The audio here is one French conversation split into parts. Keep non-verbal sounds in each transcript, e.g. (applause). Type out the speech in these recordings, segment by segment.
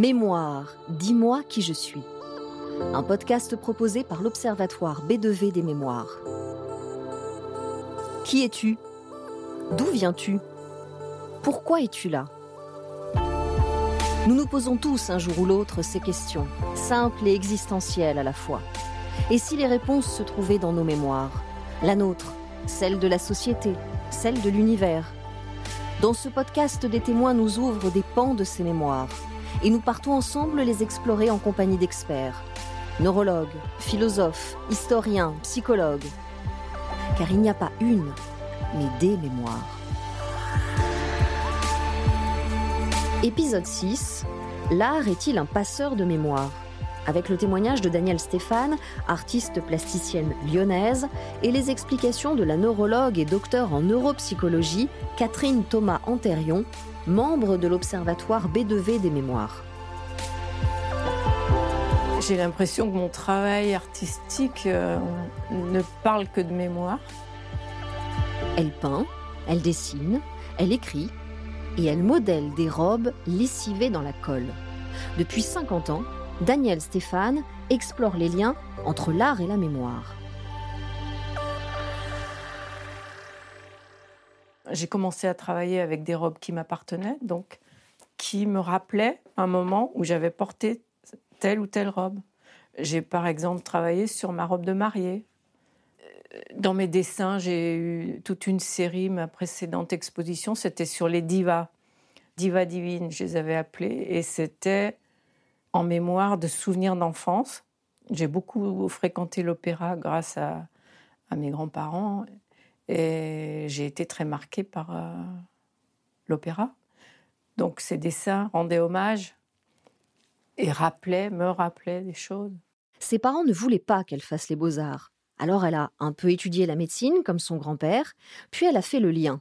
Mémoire, dis-moi qui je suis. Un podcast proposé par l'Observatoire B2V des mémoires. Qui es-tu? D'où viens-tu? Pourquoi es-tu là? Nous nous posons tous un jour ou l'autre ces questions, simples et existentielles à la fois. Et si les réponses se trouvaient dans nos mémoires? La nôtre, celle de la société, celle de l'univers Dans ce podcast, des témoins nous ouvrent des pans de ces mémoires et nous partons ensemble les explorer en compagnie d'experts, neurologues, philosophes, historiens, psychologues. Car il n'y a pas une, mais des mémoires. Épisode 6. L'art est-il un passeur de mémoire avec le témoignage de Danielle Stéphane, artiste plasticienne lyonnaise, et les explications de la neurologue et docteur en neuropsychologie Catherine Thomas Antérion, membre de l'Observatoire B2V des mémoires. J'ai l'impression que mon travail artistique euh, ne parle que de mémoire. Elle peint, elle dessine, elle écrit et elle modèle des robes lessivées dans la colle. Depuis 50 ans, Daniel Stéphane explore les liens entre l'art et la mémoire. J'ai commencé à travailler avec des robes qui m'appartenaient, donc qui me rappelaient un moment où j'avais porté telle ou telle robe. J'ai par exemple travaillé sur ma robe de mariée. Dans mes dessins, j'ai eu toute une série, ma précédente exposition, c'était sur les divas, divas divines, je les avais appelées, et c'était en mémoire de souvenirs d'enfance. J'ai beaucoup fréquenté l'opéra grâce à, mes grands-parents et j'ai été très marquée par euh, l'opéra. Donc ces dessins rendaient hommage et rappelaient, me rappelaient des choses. Ses parents ne voulaient pas qu'elle fasse les beaux-arts. Alors elle a un peu étudié la médecine comme son grand-père, puis elle a fait le lien.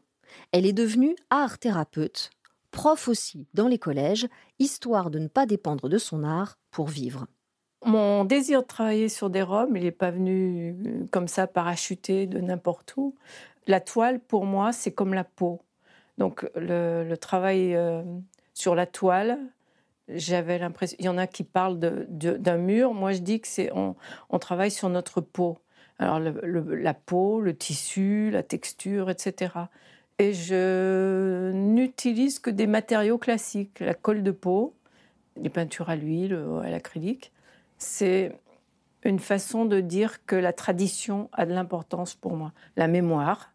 Elle est devenue art thérapeute prof aussi dans les collèges, histoire de ne pas dépendre de son art pour vivre. Mon désir de travailler sur des robes, il n'est pas venu euh, comme ça parachuter de n'importe où. La toile, pour moi, c'est comme la peau. Donc le, travail euh, sur la toile, j'avais l'impression. Il y en a qui parlent d'un mur. Moi, je dis que c'est on, travaille sur notre peau. Alors la peau, le tissu, la texture, etc et je n'utilise que des matériaux classiques, la colle de peau, les peintures à l'huile, à l'acrylique. C'est une façon de dire que la tradition a de l'importance pour moi. La mémoire,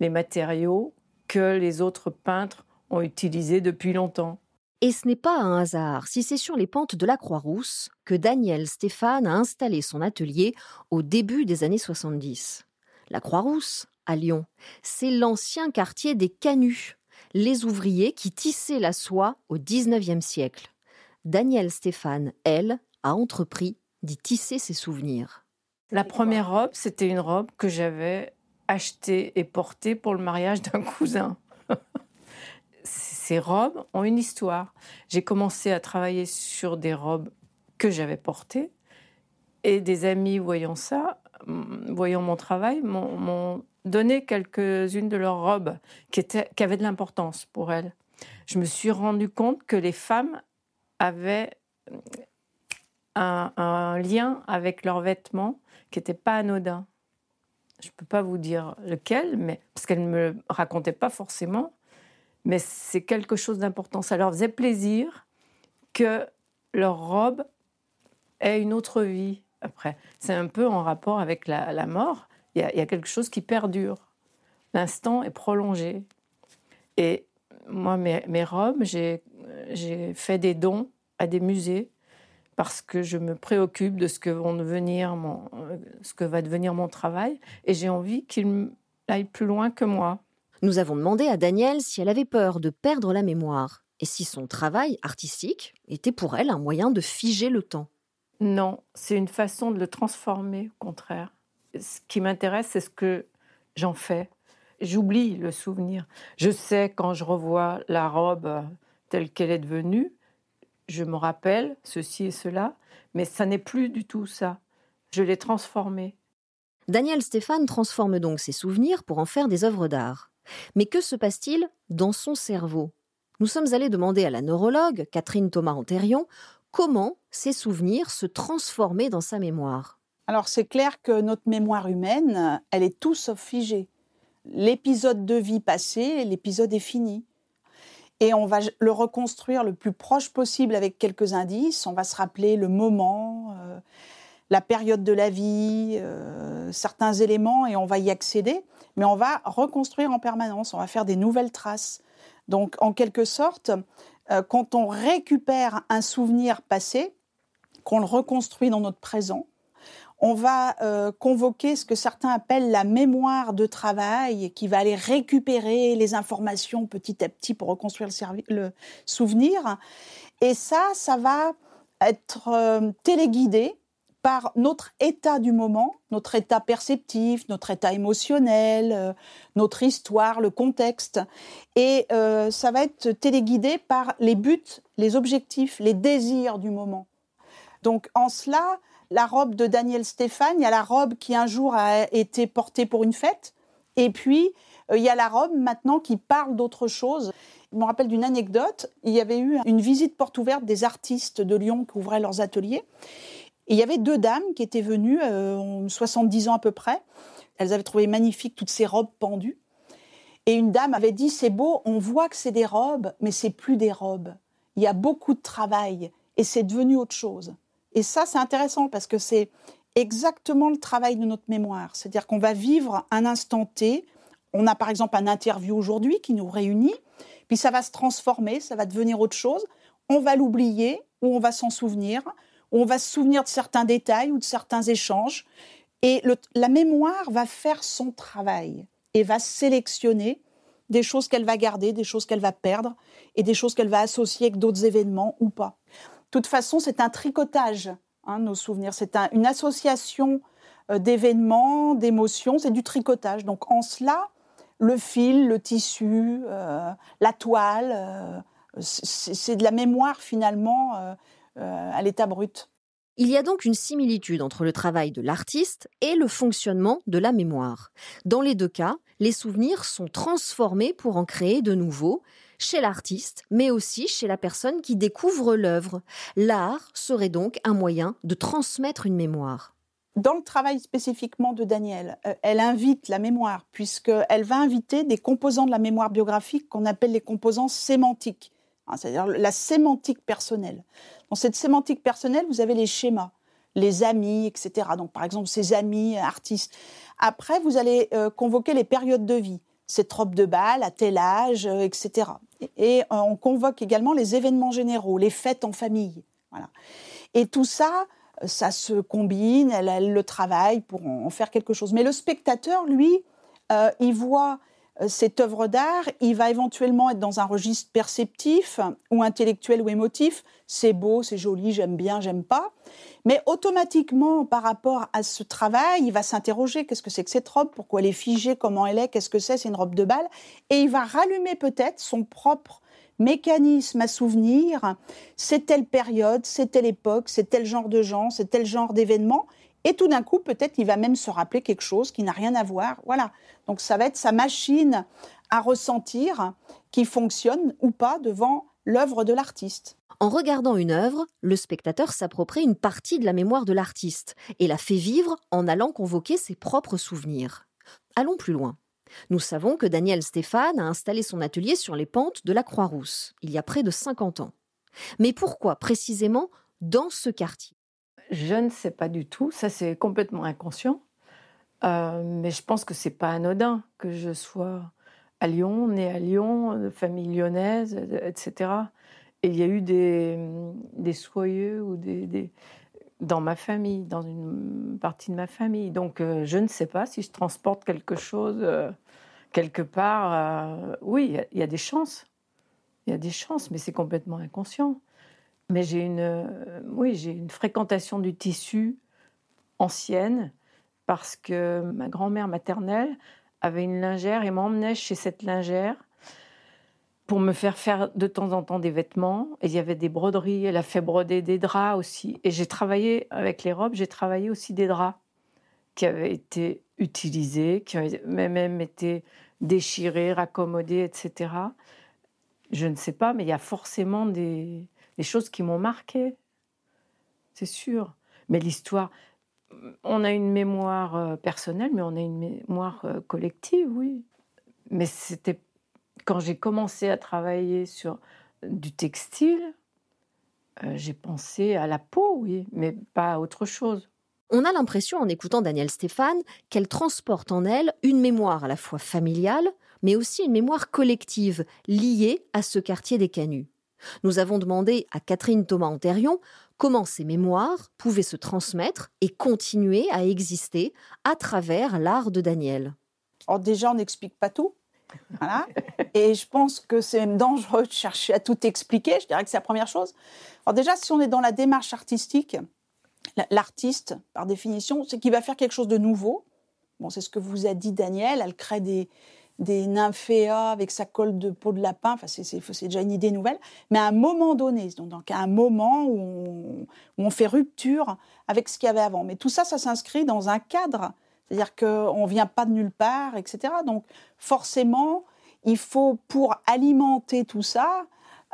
les matériaux que les autres peintres ont utilisés depuis longtemps. Et ce n'est pas un hasard si c'est sur les pentes de la Croix-Rousse que Daniel Stéphane a installé son atelier au début des années 70. La Croix-Rousse, à Lyon. C'est l'ancien quartier des Canuts, les ouvriers qui tissaient la soie au XIXe siècle. Danielle Stéphane, elle, a entrepris d'y tisser ses souvenirs. La première robe, c'était une robe que j'avais achetée et portée pour le mariage d'un (laughs) cousin. Ces robes ont une histoire. J'ai commencé à travailler sur des robes que j'avais portées et des amis voyant ça, voyant mon travail, m'ont donné quelques-unes de leurs robes qui, avaient de l'importance pour elles. Je me suis rendu compte que les femmes avaient un, lien avec leurs vêtements qui n'était pas anodin. Je ne peux pas vous dire lequel, parce qu'elles ne me racontaient pas forcément, mais c'est quelque chose d'important. Ça leur faisait plaisir que leur robe ait une autre vie après. C'est un peu en rapport avec la mort il y, a quelque chose qui perdure. L'instant est prolongé. Et moi, mes, mes robes, j'ai fait des dons à des musées parce que je me préoccupe de ce que, vont devenir mon, ce que va devenir mon travail et j'ai envie qu'il aille plus loin que moi. Nous avons demandé à Danielle si elle avait peur de perdre la mémoire et si son travail artistique était pour elle un moyen de figer le temps. Non, c'est une façon de le transformer, au contraire ce qui m'intéresse, c'est ce que j'en fais. J'oublie le souvenir. Je sais quand je revois la robe telle qu'elle est devenue, je me rappelle ceci et cela, mais ça n'est plus du tout ça. Je l'ai transformée. Daniel Stéphane transforme donc ses souvenirs pour en faire des œuvres d'art. Mais que se passe-t-il dans son cerveau? Nous sommes allés demander à la neurologue, Catherine Thomas-Antérion, comment ces souvenirs se transformaient dans sa mémoire. Alors c'est clair que notre mémoire humaine, elle est tout sauf figée. L'épisode de vie passé, l'épisode est fini. Et on va le reconstruire le plus proche possible avec quelques indices. On va se rappeler le moment, euh, la période de la vie, euh, certains éléments, et on va y accéder. Mais on va reconstruire en permanence, on va faire des nouvelles traces. Donc, en quelque sorte, euh, quand on récupère un souvenir passé, qu'on le reconstruit dans notre présent, on va euh, convoquer ce que certains appellent la mémoire de travail, qui va aller récupérer les informations petit à petit pour reconstruire le, souvenir. Et ça, ça va être euh, téléguidé par notre état du moment, notre état perceptif, notre état émotionnel, euh, notre histoire, le contexte. Et ça va être téléguidé par les buts, les objectifs, les désirs du moment. Donc en cela, la robe de Daniel Stéphane, il y a la robe qui un jour a été portée pour une fête, et puis euh, il y a la robe maintenant qui parle d'autre chose. Je me rappelle d'une anecdote, il y avait eu une visite porte ouverte des artistes de Lyon qui ouvraient leurs ateliers. Et il y avait deux dames qui étaient venues, euh, 70 ans à peu près. Elles avaient trouvé magnifiques toutes ces robes pendues. Et une dame avait dit c'est beau, on voit que c'est des robes, mais c'est plus des robes. Il y a beaucoup de travail et c'est devenu autre chose. Et ça, c'est intéressant parce que c'est exactement le travail de notre mémoire. C'est-à-dire qu'on va vivre un instant T. On a par exemple un interview aujourd'hui qui nous réunit, puis ça va se transformer, ça va devenir autre chose. On va l'oublier ou on va s'en souvenir on va se souvenir de certains détails ou de certains échanges. Et la mémoire va faire son travail et va sélectionner des choses qu'elle va garder, des choses qu'elle va perdre et des choses qu'elle va associer avec d'autres événements ou pas. Toute façon, c'est un tricotage, hein, nos souvenirs. C'est une association euh, d'événements, d'émotions, c'est du tricotage. Donc en cela, le fil, le tissu, euh, la toile, euh, c'est de la mémoire finalement à l'état brut. Il y a donc une similitude entre le travail de l'artiste et le fonctionnement de la mémoire. Dans les deux cas, les souvenirs sont transformés pour en créer de nouveaux, chez l'artiste, mais aussi chez la personne qui découvre l'œuvre. L'art serait donc un moyen de transmettre une mémoire. Dans le travail spécifiquement de Daniel, euh, elle invite la mémoire, puisqu'elle va inviter des composants de la mémoire biographique qu'on appelle les composants sémantiques, hein, c'est-à-dire la sémantique personnelle. Dans cette sémantique personnelle, vous avez les schémas, les amis, etc. Donc, par exemple, ces amis artistes. Après, vous allez euh, convoquer les périodes de vie, cette robe de bal à tel âge, euh, etc. Et, euh, on convoque également les événements généraux, les fêtes en famille. Voilà. Et tout ça, ça se combine, elle, le travaille pour en faire quelque chose. Mais le spectateur, lui, il voit euh, cette œuvre d'art, il va éventuellement être dans un registre perceptif ou intellectuel ou émotif. C'est beau, c'est joli, j'aime bien, j'aime pas. Mais automatiquement, par rapport à ce travail, il va s'interroger qu'est-ce que c'est que cette robe, pourquoi elle est figée, comment elle est, qu'est-ce que c'est, c'est une robe de bal. Et il va rallumer peut-être son propre mécanisme à souvenir, c'est telle période, c'est telle époque, c'est tel genre de gens, c'est tel genre d'événement. Et tout d'un coup, peut-être, il va même se rappeler quelque chose qui n'a rien à voir. Voilà. Donc, ça va être sa machine à ressentir qui fonctionne ou pas devant l'œuvre de l'artiste. En regardant une œuvre, le spectateur s'approprie une partie de la mémoire de l'artiste et la fait vivre en allant convoquer ses propres souvenirs. Allons plus loin. Nous savons que Daniel Stéphane a installé son atelier sur les pentes de la Croix-Rousse, il y a près de 50 ans. Mais pourquoi précisément dans ce quartier? Je ne sais pas du tout. Ça, c'est complètement inconscient. Euh, mais je pense que c'est pas anodin que je sois à Lyon, née à Lyon, de famille lyonnaise, etc. Et il y a eu des, des soyeux ou des, dans ma famille, dans une partie de ma famille. Donc, euh, je ne sais pas si je transporte quelque chose euh, quelque part. oui, il y, a des chances. Il y a des chances, mais c'est complètement inconscient. Mais j'ai une, euh, oui, j'ai une fréquentation du tissu ancienne parce que ma grand-mère maternelle avait une lingère et m'emmenait chez cette lingère pour me faire faire de temps en temps des vêtements. Et il y avait des broderies, elle a fait broder des draps aussi. Et j'ai travaillé avec les robes, j'ai travaillé aussi des draps qui avaient été utilisés, qui avaient même été déchirés, raccommodés, etc. Je ne sais pas, mais il y a forcément des, des choses qui m'ont marqué. C'est sûr. Mais l'histoire, on a une mémoire euh, personnelle, mais on a une mémoire euh, collective, oui. Mais c'était quand j'ai commencé à travailler sur du textile, euh, j'ai pensé à la peau, oui, mais pas à autre chose. On a l'impression, en écoutant Danielle Stéphane, qu'elle transporte en elle une mémoire à la fois familiale, mais aussi une mémoire collective liée à ce quartier des Canuts. Nous avons demandé à Catherine Thomas-Antérion comment ces mémoires pouvaient se transmettre et continuer à exister à travers l'art de Daniel. Alors déjà, on n'explique pas tout. Voilà. (laughs) Et je pense que c'est même dangereux de chercher à tout expliquer. Je dirais que c'est la première chose. Alors déjà, si on est dans la démarche artistique, l'artiste, par définition, c'est qu'il va faire quelque chose de nouveau. Bon, c'est ce que vous a dit Daniel. Elle crée des, des nymphéas avec sa colle de peau de lapin. Enfin, c'est déjà une idée nouvelle. Mais à un moment donné, donc à un moment où on, fait rupture avec ce qu'il y avait avant. Mais tout ça, ça s'inscrit dans un cadre. C'est-à-dire qu'on ne vient pas de nulle part, etc. Donc forcément, il faut, pour alimenter tout ça,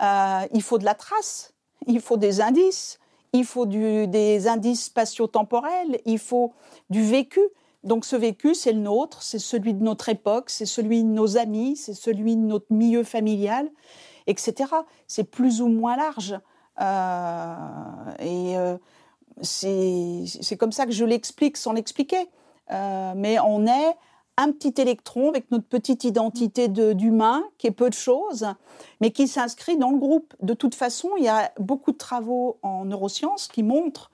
euh, il faut de la trace, il faut des indices, il faut des indices spatio-temporels, il faut du vécu. Donc ce vécu, c'est le nôtre, c'est celui de notre époque, c'est celui de nos amis, c'est celui de notre milieu familial, etc. C'est plus ou moins large. Euh, et euh, c'est comme ça que je l'explique sans l'expliquer. Euh, mais on est un petit électron avec notre petite identité d'humain, qui est peu de choses, mais qui s'inscrit dans le groupe. De toute façon, il y a beaucoup de travaux en neurosciences qui montrent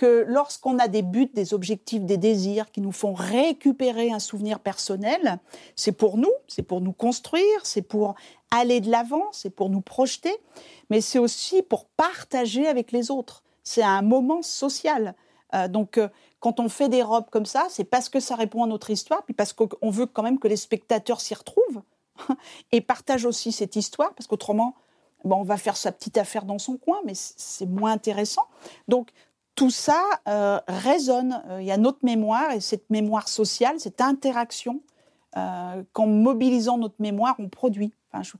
que lorsqu'on a des buts, des objectifs, des désirs qui nous font récupérer un souvenir personnel, c'est pour nous, c'est pour nous construire, c'est pour aller de l'avant, c'est pour nous projeter, mais c'est aussi pour partager avec les autres. C'est un moment social. Euh, donc, euh, quand on fait des robes comme ça, c'est parce que ça répond à notre histoire, puis parce qu'on veut quand même que les spectateurs s'y retrouvent (laughs) et partagent aussi cette histoire, parce qu'autrement, on va faire sa petite affaire dans son coin, mais c'est moins intéressant. Donc, tout ça euh, résonne. Euh, il y a notre mémoire et cette mémoire sociale, cette interaction euh, qu'en mobilisant notre mémoire, on produit. je,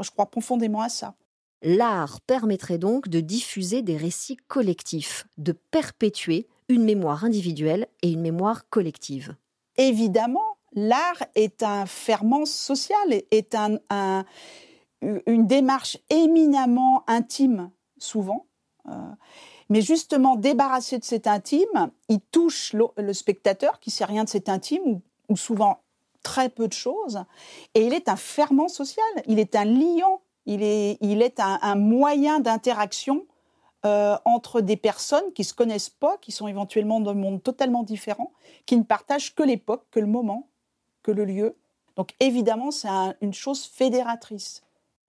je crois profondément à ça. L'art permettrait donc de diffuser des récits collectifs, de perpétuer une mémoire individuelle et une mémoire collective. Évidemment, l'art est un ferment social, est un, une démarche éminemment intime, souvent. Mais justement, débarrassé de cet intime, il touche le, spectateur qui sait rien de cet intime ou, souvent très peu de choses. Et il est un ferment social, il est un liant, il est, un, moyen d'interaction euh, entre des personnes qui se connaissent pas, qui sont éventuellement dans un monde totalement différent, qui ne partagent que l'époque, que le moment, que le lieu. Donc évidemment, c'est une chose fédératrice.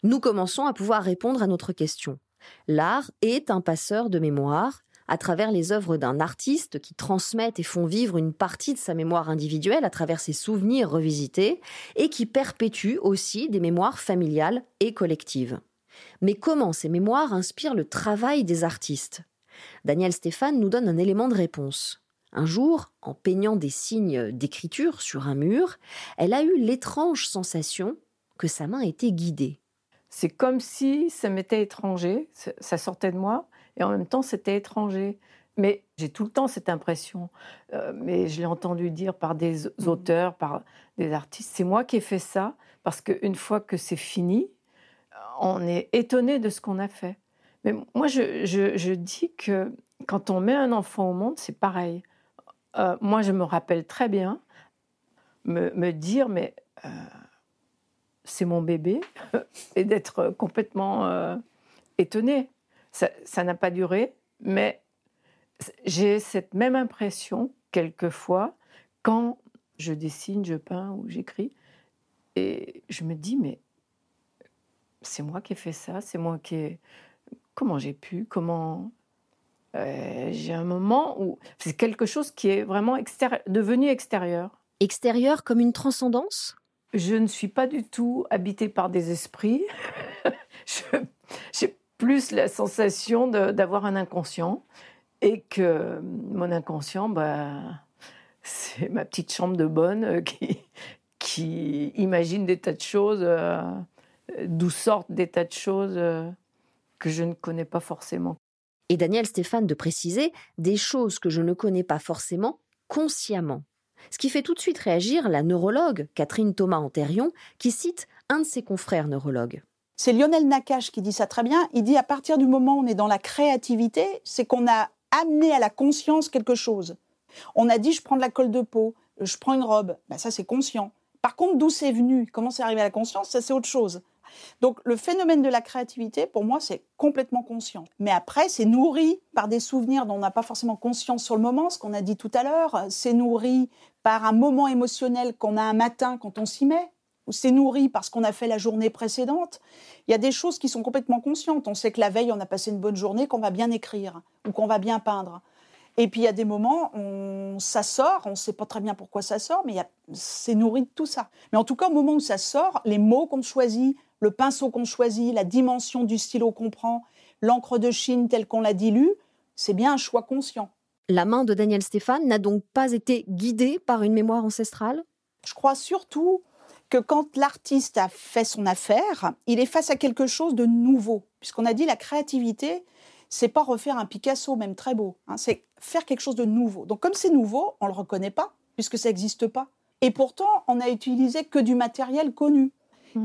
Nous commençons à pouvoir répondre à notre question. L'art est un passeur de mémoire à travers les œuvres d'un artiste qui transmettent et font vivre une partie de sa mémoire individuelle à travers ses souvenirs revisités et qui perpétue aussi des mémoires familiales et collectives. Mais comment ces mémoires inspirent le travail des artistes? Daniel Stéphane nous donne un élément de réponse. Un jour, en peignant des signes d'écriture sur un mur, elle a eu l'étrange sensation que sa main était guidée. C'est comme si ça m'était étranger, ça sortait de moi, et en même temps c'était étranger. Mais j'ai tout le temps cette impression, euh, mais je l'ai entendu dire par des mmh. auteurs, par des artistes, c'est moi qui ai fait ça, parce qu'une fois que c'est fini, on est étonné de ce qu'on a fait. Mais moi, je, dis que quand on met un enfant au monde, c'est pareil. Euh, moi, je me rappelle très bien me, dire, mais euh, c'est mon bébé (laughs) et d'être complètement euh, étonnée. Ça n'a pas duré, mais j'ai cette même impression quelquefois quand je dessine, je peins ou j'écris. Et je me dis, mais c'est moi qui ai fait ça, c'est moi qui ai... Comment j'ai pu Comment... Euh, j'ai un moment où c'est quelque chose qui est vraiment devenu extérieur. Extérieur comme une transcendance? Je ne suis pas du tout habitée par des esprits. (laughs) J'ai plus la sensation d'avoir un inconscient et que mon inconscient, bah, c'est ma petite chambre de bonne qui, qui imagine des tas de choses. Euh, d'où sortent des tas de choses que je ne connais pas forcément. Et Daniel Stéphane de préciser des choses que je ne connais pas forcément consciemment. Ce qui fait tout de suite réagir la neurologue Catherine Thomas-Antérion, qui cite un de ses confrères neurologues. C'est Lionel Nakache qui dit ça très bien. Il dit à partir du moment où on est dans la créativité, c'est qu'on a amené à la conscience quelque chose. On a dit je prends de la colle de peau, je prends une robe. Ben, ça c'est conscient. Par contre, d'où c'est venu, comment c'est arrivé à la conscience, ça c'est autre chose. Donc le phénomène de la créativité, pour moi, c'est complètement conscient. Mais après, c'est nourri par des souvenirs dont on n'a pas forcément conscience sur le moment, ce qu'on a dit tout à l'heure. C'est nourri par un moment émotionnel qu'on a un matin quand on s'y met ou c'est nourri parce qu'on a fait la journée précédente. Il y a des choses qui sont complètement conscientes. On sait que la veille, on a passé une bonne journée, qu'on va bien écrire ou qu'on va bien peindre. Et puis il y a des moments, on, ça sort, on ne sait pas très bien pourquoi ça sort, mais c'est nourri de tout ça. Mais en tout cas, au moment où ça sort, les mots qu'on choisit, le pinceau qu'on choisit, la dimension du stylo qu'on prend, l'encre de Chine telle qu'on la dilue, c'est bien un choix conscient. La main de Daniel Stéphane n'a donc pas été guidée par une mémoire ancestrale? Je crois surtout que quand l'artiste a fait son affaire, il est face à quelque chose de nouveau. Puisqu'on a dit la créativité, c'est pas refaire un Picasso, même très beau, hein, c'est faire quelque chose de nouveau. Donc comme c'est nouveau, on le reconnaît pas, puisque ça n'existe pas. Et pourtant, on a utilisé que du matériel connu.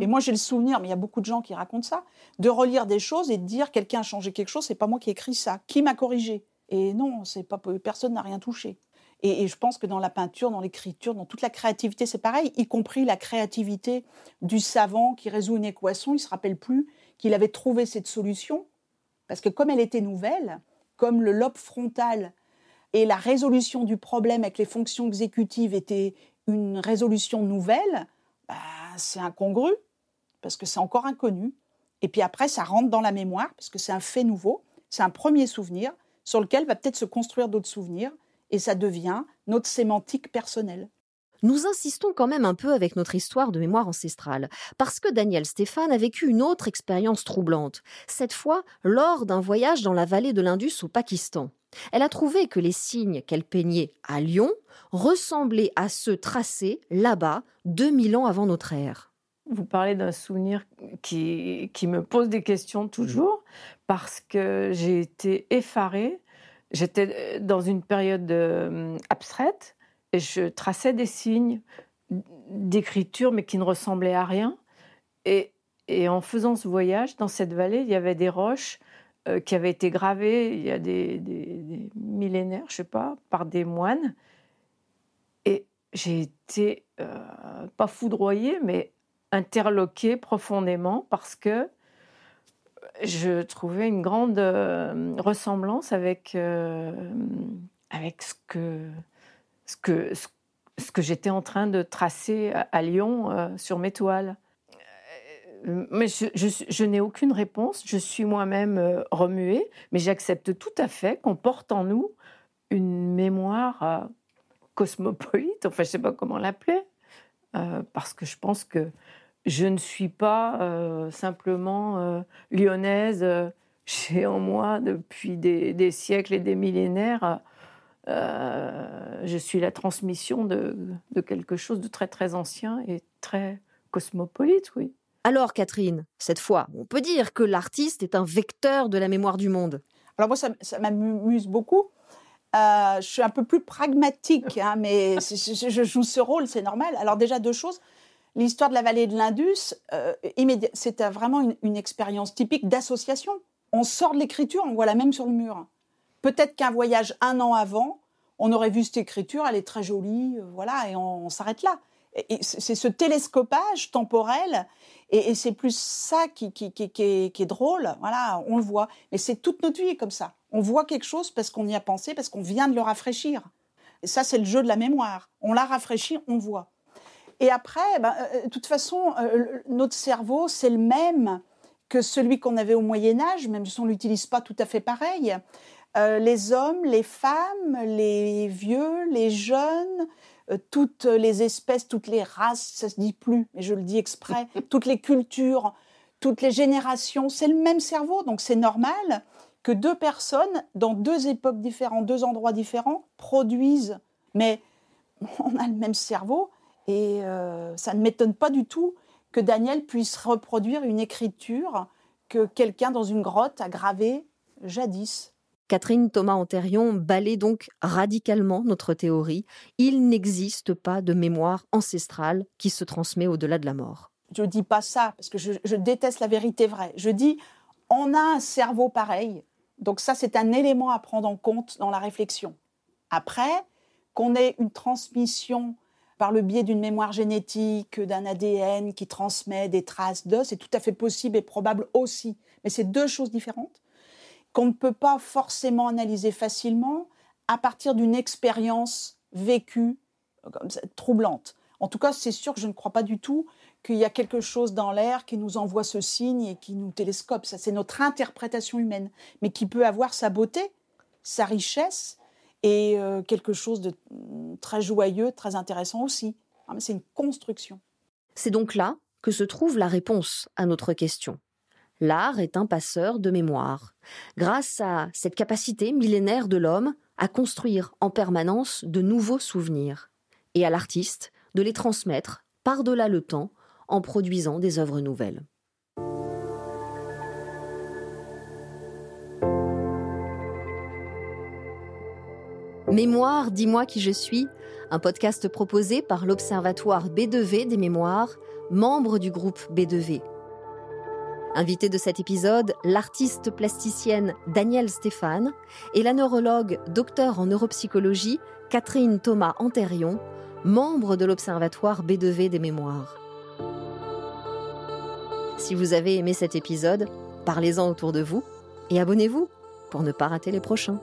Et moi, j'ai le souvenir, mais il y a beaucoup de gens qui racontent ça, de relire des choses et de dire quelqu'un a changé quelque chose, c'est pas moi qui ai écrit ça. Qui m'a corrigé? Et non, c'est pas personne n'a rien touché. Et, je pense que dans la peinture, dans l'écriture, dans toute la créativité, c'est pareil, y compris la créativité du savant qui résout une équation. Il se rappelle plus qu'il avait trouvé cette solution parce que comme elle était nouvelle, comme le lobe frontal et la résolution du problème avec les fonctions exécutives était une résolution nouvelle, bah, c'est incongru, parce que c'est encore inconnu. Et puis après, ça rentre dans la mémoire, parce que c'est un fait nouveau, c'est un premier souvenir sur lequel va peut-être se construire d'autres souvenirs, et ça devient notre sémantique personnelle. Nous insistons quand même un peu avec notre histoire de mémoire ancestrale, parce que Daniel Stéphane a vécu une autre expérience troublante, cette fois lors d'un voyage dans la vallée de l'Indus au Pakistan. Elle a trouvé que les signes qu'elle peignait à Lyon ressemblaient à ceux tracés là-bas 2000 ans avant notre ère. Vous parlez d'un souvenir qui, qui, me pose des questions toujours, parce que j'ai été effarée. J'étais dans une période euh, abstraite je traçais des signes d'écriture, mais qui ne ressemblaient à rien. Et, en faisant ce voyage dans cette vallée, il y avait des roches euh, qui avait été gravé il y a des, millénaires, je sais pas, par des moines. Et j'ai été, euh, pas foudroyée, mais interloquée profondément parce que je trouvais une grande euh, ressemblance avec, avec ce que, ce que, j'étais en train de tracer à Lyon sur mes toiles mais je, n'ai aucune réponse. Je suis moi-même euh, remuée, mais j'accepte tout à fait qu'on porte en nous une mémoire euh, cosmopolite, enfin je ne sais pas comment l'appeler, euh, parce que je pense que je ne suis pas simplement lyonnaise. J'ai en moi depuis des, siècles et des millénaires. Je suis la transmission de, de quelque chose de très très ancien et très cosmopolite, oui. Alors Catherine, cette fois, on peut dire que l'artiste est un vecteur de la mémoire du monde. Alors moi, ça, m'amuse beaucoup. Euh, je suis un peu plus pragmatique, hein, mais je, joue ce rôle, c'est normal. Alors déjà deux choses. L'histoire de la vallée de l'Indus, euh, c'était vraiment une, une expérience typique d'association. On sort de l'écriture, on voit la même sur le mur. Peut-être qu'un voyage un an avant, on aurait vu cette écriture, elle est très jolie, euh, voilà, et on s'arrête là c'est ce télescopage temporel, et, c'est plus ça qui, est, drôle. Voilà, on le voit. Mais c'est toute notre vie comme ça. On voit quelque chose parce qu'on y a pensé, parce qu'on vient de le rafraîchir. Et ça, c'est le jeu de la mémoire. On l'a rafraîchi, on voit. Et après, ben, euh, euh, de toute façon, notre cerveau, c'est le même que celui qu'on avait au Moyen Âge, même si on l'utilise pas tout à fait pareil. Les hommes, les femmes, les vieux, les jeunes, euh, toutes les espèces, toutes les races, ça se dit plus, mais je le dis exprès, (laughs) toutes les cultures, toutes les générations, c'est le même cerveau, donc c'est normal que deux personnes, dans deux époques différentes, deux endroits différents, produisent. Mais (laughs) on a le même cerveau et euh, ça ne m'étonne pas du tout que Daniel puisse reproduire une écriture que quelqu'un dans une grotte a gravée jadis. Catherine Thomas-Antérion balaye donc radicalement notre théorie. Il n'existe pas de mémoire ancestrale qui se transmet au-delà de la mort. Je ne dis pas ça parce que je, je déteste la vérité vraie. Je dis, on a un cerveau pareil. Donc ça, c'est un élément à prendre en compte dans la réflexion. Après, qu'on ait une transmission par le biais d'une mémoire génétique, d'un ADN qui transmet des traces d'os, c'est tout à fait possible et probable aussi. Mais c'est deux choses différentes qu'on ne peut pas forcément analyser facilement à partir d'une expérience vécue troublante. En tout cas, c'est sûr que je ne crois pas du tout qu'il y a quelque chose dans l'air qui nous envoie ce signe et qui nous télescope. Ça, c'est notre interprétation humaine, mais qui peut avoir sa beauté, sa richesse et euh, quelque chose de très joyeux, très intéressant aussi. Ah, c'est une construction. C'est donc là que se trouve la réponse à notre question. L'art est un passeur de mémoire. Grâce à cette capacité millénaire de l'homme à construire en permanence de nouveaux souvenirs, et à l'artiste de les transmettre par-delà le temps en produisant des œuvres nouvelles. Mémoire, dis-moi qui je suis, un podcast proposé par l'Observatoire B2V des mémoires, membre du groupe B2V. Invité de cet épisode, l'artiste plasticienne Danielle Stéphane et la neurologue docteur en neuropsychologie Catherine Thomas Antérion, membre de l'Observatoire B2V des mémoires. Si vous avez aimé cet épisode, parlez-en autour de vous et abonnez-vous pour ne pas rater les prochains.